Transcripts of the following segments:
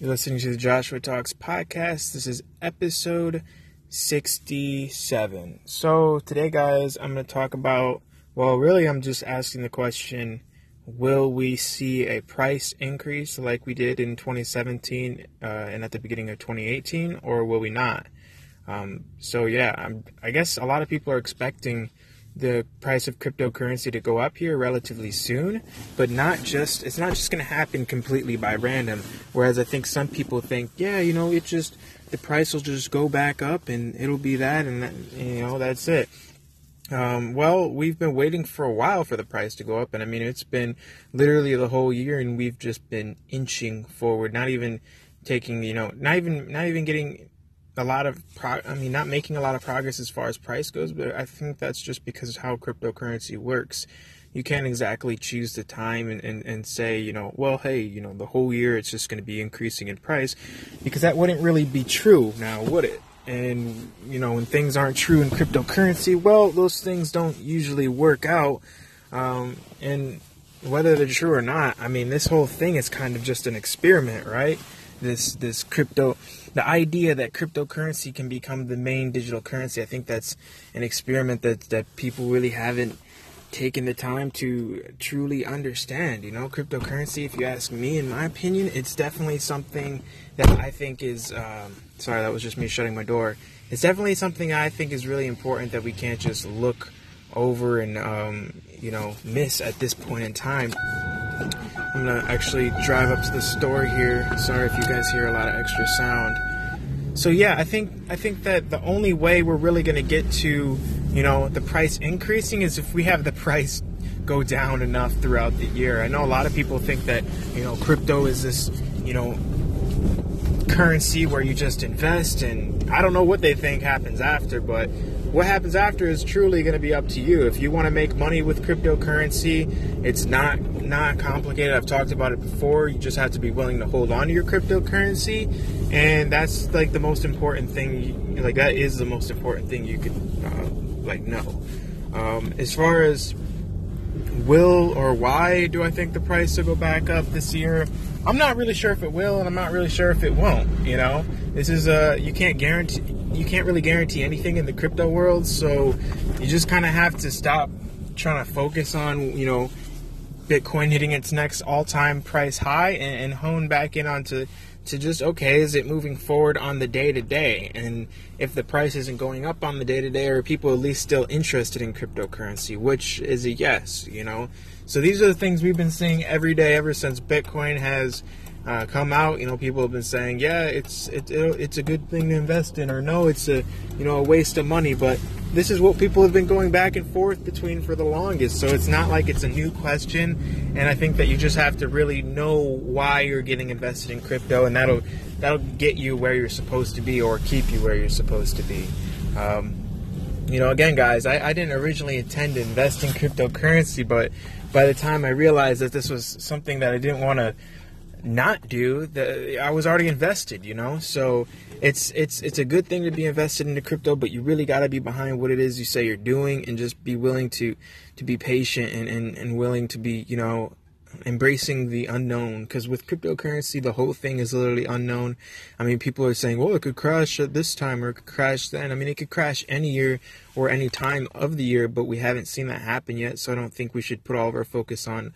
You're listening to the Joshua Talks podcast. This is episode 67. So, today, guys, I'm going to talk about, well, really, I'm just asking the question will we see a price increase like we did in 2017 uh, and at the beginning of 2018, or will we not? Um, so, yeah, I'm, I guess a lot of people are expecting the price of cryptocurrency to go up here relatively soon, but not just it's not just going to happen completely by random. Whereas I think some people think, yeah, you know, it just the price will just go back up and it'll be that and that, you know that's it. Um, well, we've been waiting for a while for the price to go up, and I mean it's been literally the whole year, and we've just been inching forward, not even taking, you know, not even not even getting a lot of pro- I mean not making a lot of progress as far as price goes, but I think that's just because of how cryptocurrency works. You can't exactly choose the time and, and, and say, you know, well, hey, you know, the whole year it's just going to be increasing in price because that wouldn't really be true now, would it? And, you know, when things aren't true in cryptocurrency, well, those things don't usually work out. Um, and whether they're true or not, I mean, this whole thing is kind of just an experiment, right? This, this crypto, the idea that cryptocurrency can become the main digital currency, I think that's an experiment that, that people really haven't taken the time to truly understand. You know, cryptocurrency, if you ask me, in my opinion, it's definitely something that I think is, um, sorry, that was just me shutting my door. It's definitely something I think is really important that we can't just look over and, um, you know, miss at this point in time. I'm gonna actually drive up to the store here. Sorry if you guys hear a lot of extra sound. So yeah, I think I think that the only way we're really gonna get to, you know, the price increasing is if we have the price go down enough throughout the year. I know a lot of people think that, you know, crypto is this, you know, currency where you just invest and I don't know what they think happens after, but what happens after is truly going to be up to you. If you want to make money with cryptocurrency, it's not not complicated. I've talked about it before. You just have to be willing to hold on to your cryptocurrency, and that's like the most important thing. Like that is the most important thing you could uh, like know. Um, as far as will or why do I think the price will go back up this year? I'm not really sure if it will, and I'm not really sure if it won't. You know, this is a uh, you can't guarantee you can't really guarantee anything in the crypto world, so you just kind of have to stop trying to focus on you know Bitcoin hitting its next all-time price high and, and hone back in onto to just okay is it moving forward on the day to day and if the price isn't going up on the day to day are people at least still interested in cryptocurrency? Which is a yes you know? So these are the things we've been seeing every day ever since bitcoin has uh, come out you know people have been saying yeah it's it, it's a good thing to invest in or no it's a you know a waste of money but this is what people have been going back and forth between for the longest. So it's not like it's a new question, and I think that you just have to really know why you're getting invested in crypto, and that'll that'll get you where you're supposed to be or keep you where you're supposed to be. Um, you know, again, guys, I, I didn't originally intend to invest in cryptocurrency, but by the time I realized that this was something that I didn't want to not do, the, I was already invested. You know, so it's it's it's a good thing to be invested into crypto, but you really got to be behind what it is you say you're doing, and just be willing to to be patient and and, and willing to be you know embracing the unknown. Because with cryptocurrency the whole thing is literally unknown. I mean people are saying well it could crash at this time or it could crash then. I mean it could crash any year or any time of the year but we haven't seen that happen yet so i don't think we should put all of our focus on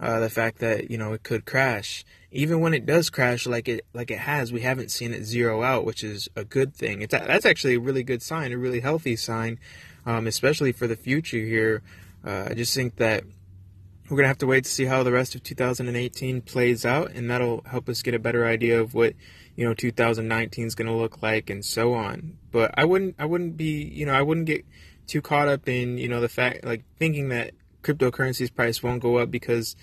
uh, the fact that you know it could crash. Even when it does crash like it like it has we haven't seen it zero out which is a good thing. It's that's actually a really good sign a really healthy sign um, especially for the future here. Uh, i just think that we're gonna have to wait to see how the rest of 2018 plays out and that'll help us get a better idea of what you know 2019 is gonna look like and so on. But i wouldn't i wouldn't be you know i wouldn't get too caught up in you know the fact like thinking that cryptocurrency's price won't go up because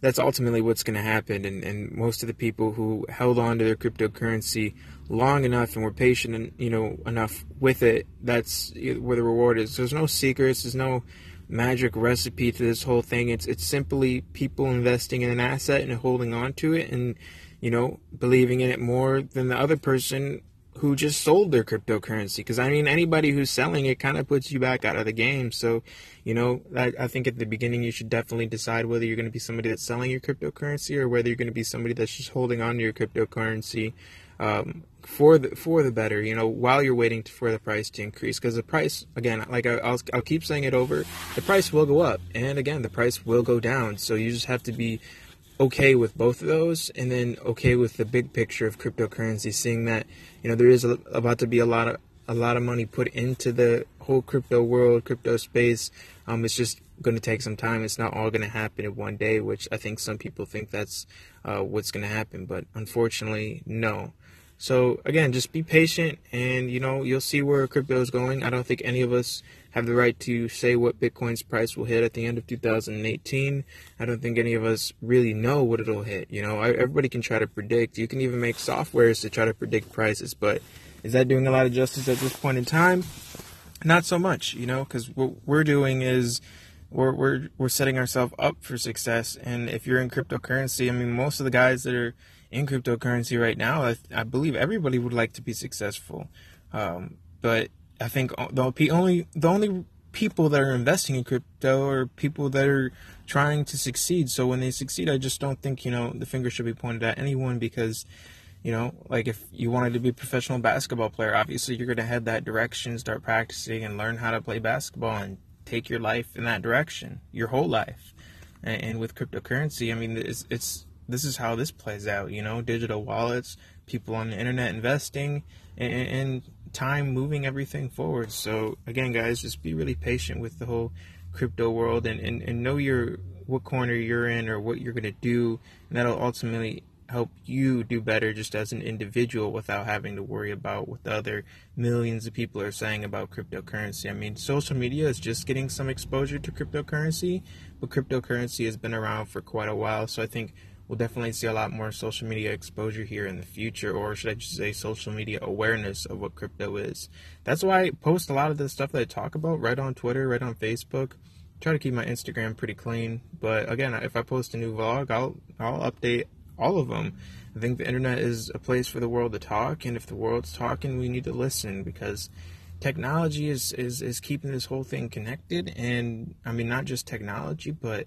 that's ultimately what's going to happen. And, and most of the people who held on to their cryptocurrency long enough and were patient and you know enough with it, that's where the reward is. There's no secrets. There's no magic recipe to this whole thing. It's it's simply people investing in an asset and holding on to it, and you know believing in it more than the other person who just sold their cryptocurrency because I mean anybody who's selling it kind of puts you back out of the game. So, you know, I, I think at the beginning you should definitely decide whether you're going to be somebody that's selling your cryptocurrency or whether you're going to be somebody that's just holding on to your cryptocurrency um, for the for the better. You know, while you're waiting for the price to increase because the price again, like I, I'll I'll keep saying it over, the price will go up and again the price will go down. So you just have to be okay with both of those and then okay with the big picture of cryptocurrency seeing that you know there is a, about to be a lot of a lot of money put into the whole crypto world crypto space. Um, it's just going to take some time. It's not all going to happen in one day which i think some people think that's uh, what's going to happen but unfortunately no. So again, just be patient and you know, you'll see where crypto is going. I don't think any of us have the right to say what Bitcoin's price will hit at the end of 2018. I don't think any of us really know what it'll hit. You know, everybody can try to predict. You can even make softwares to try to predict prices, but is that doing a lot of justice at this point in time? Not so much, you know, because what we're doing is we're we're we're setting ourselves up for success. And if you're in cryptocurrency, I mean, most of the guys that are in cryptocurrency right now, I, I believe everybody would like to be successful. Um, but I think uh, the only the only people that are investing in crypto are people that are trying to succeed. So when they succeed, I just don't think you know the finger should be pointed at anyone because you know like if you wanted to be a professional basketball player, obviously you're going to head that direction, start practicing, and learn how to play basketball and take your life in that direction, your whole life. And, and with cryptocurrency, I mean, it's, it's this is how this plays out. You know, digital wallets, people on the internet investing, and, and time moving everything forward. So again, guys, just be really patient with the whole crypto world and, and, and know your what corner you're in or what you're gonna do, and that'll ultimately help you do better just as an individual without having to worry about what the other millions of people are saying about cryptocurrency. I mean, social media is just getting some exposure to cryptocurrency, but cryptocurrency has been around for quite a while. So I think we'll definitely see a lot more social media exposure here in the future, or should I just say social media awareness of what crypto is. That's why I post a lot of the stuff that I talk about right on Twitter, right on Facebook. Try to keep my Instagram pretty clean, but again, if I post a new vlog, I'll I'll update all of them. I think the internet is a place for the world to talk, and if the world's talking, we need to listen because technology is, is, is keeping this whole thing connected. And I mean, not just technology, but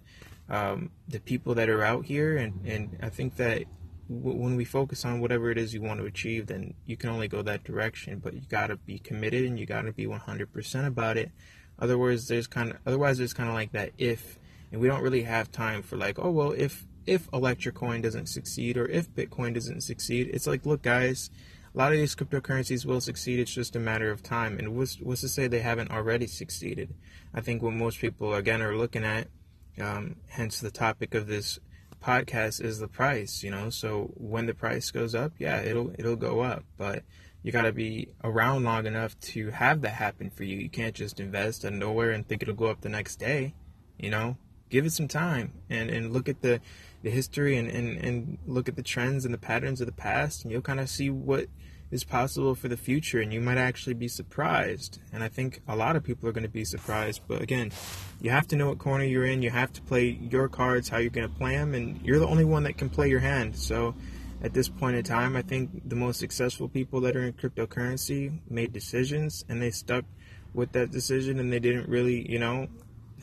um, the people that are out here. And, and I think that w- when we focus on whatever it is you want to achieve, then you can only go that direction. But you got to be committed and you got to be 100% about it. Otherwise, there's kind of otherwise there's kind of like that if, and we don't really have time for like, oh well, if if Electric Coin doesn't succeed or if Bitcoin doesn't succeed, it's like, look, guys, a lot of these cryptocurrencies will succeed. It's just a matter of time. And what's, what's to say they haven't already succeeded? I think what most people, again, are looking at um, hence, the topic of this podcast is the price. You know, so when the price goes up, yeah, it'll it'll go up, but you got to be around long enough to have that happen for you. You can't just invest out of nowhere and think it'll go up the next day. You know, give it some time and, and look at the, the history and, and, and look at the trends and the patterns of the past, and you'll kind of see what is possible for the future and you might actually be surprised. And i think a lot of people are going to be surprised but again you have to know what corner you're in. You have to play your cards how you're going to play them and you're the only one that can play your hand. So at this point in time i think the most successful people that are in cryptocurrency made decisions and they stuck with that decision and they didn't really you know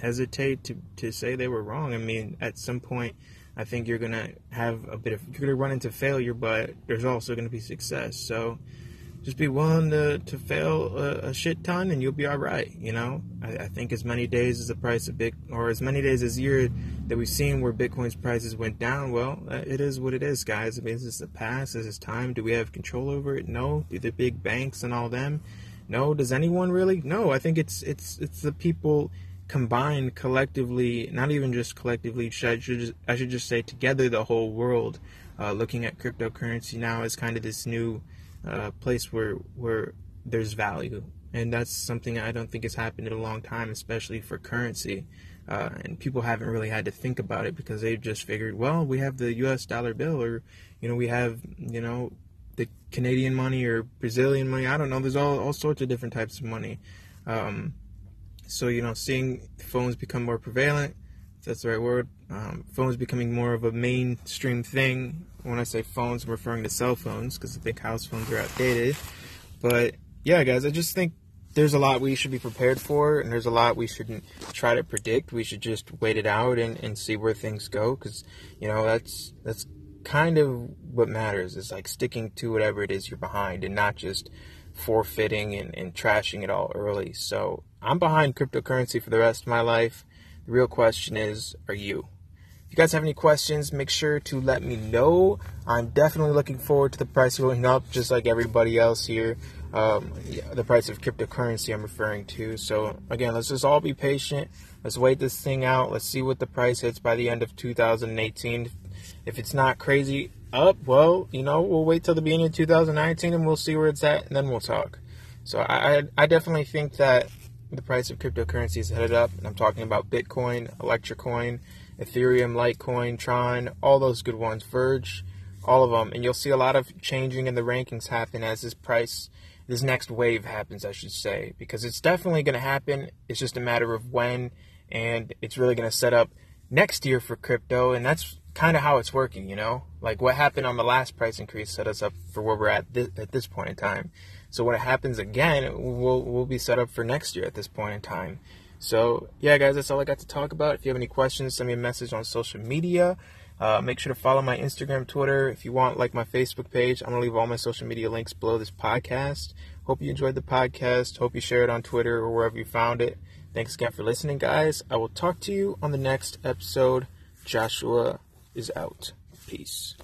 hesitate to, to say they were wrong. I mean at some point I think you're gonna have a bit of you're gonna run into failure, but there's also gonna be success. So just be willing to, to fail a, a shit ton, and you'll be all right. You know, I, I, think as many days as the price of big or as many days as year that we've seen where Bitcoin's prices went down. Well, uh, it is what it is, guys. I mean, this is the past. This is time. Do we have control over it? No. Do the big banks and all them? No. Does anyone really? No. I think it's it's it's the people combined collectively, not even just collectively, I should just, I should just say together, the whole world, uh, looking at cryptocurrency now is kind of this new uh, place where where there's value, and that's something I don't think has happened in a long time, especially for currency. Uh, and people haven't really had to think about it because they've just figured, well, we have the U.S. dollar bill, or you know, we have you know the Canadian money or Brazilian money. I don't know. There's all all sorts of different types of money. Um, so, you know, seeing phones become more prevalent, that's the right word, um, phones becoming more of a mainstream thing. When I say phones, I'm referring to cell phones because I think house phones are outdated. But yeah, guys, I just think there's a lot we should be prepared for, and there's a lot we shouldn't try to predict. We should just wait it out and, and see where things go, because you know that's that's kind of what matters. Is like sticking to whatever it is you're behind, and not just forfeiting and, and trashing it all early. So I'm behind cryptocurrency for the rest of my life. The real question is, are you? If you guys have any questions, make sure to let me know. I'm definitely looking forward to the price going up, just like everybody else here. Um, yeah, the price of cryptocurrency I'm referring to. So again, let's just all be patient. Let's wait this thing out. Let's see what the price hits by the end of 2018. If it's not crazy up, well, you know, we'll wait till the beginning of 2019 and we'll see where it's at, and then we'll talk. So I, I definitely think that the price of cryptocurrency is headed up, and I'm talking about Bitcoin, Electrocoin, Ethereum, Litecoin, Tron, all those good ones, Verge, all of them, and you'll see a lot of changing in the rankings happen as this price, this next wave happens, I should say, because it's definitely going to happen. It's just a matter of when, and it's really going to set up next year for crypto, and that's kind of how it's working, you know? Like what happened on the last price increase set us up for where we're at at this point in time. So when it happens again, we'll we'll be set up for next year at this point in time. So yeah, guys, that's all I got to talk about. If you have any questions, send me a message on social media. Uh, make sure to follow my Instagram, Twitter. If you want, like my Facebook page, I'm gonna leave all my social media links below this podcast. Hope you enjoyed the podcast. Hope you share it on Twitter or wherever you found it. Thanks again for listening, guys. I will talk to you on the next episode. Joshua is out. Peace.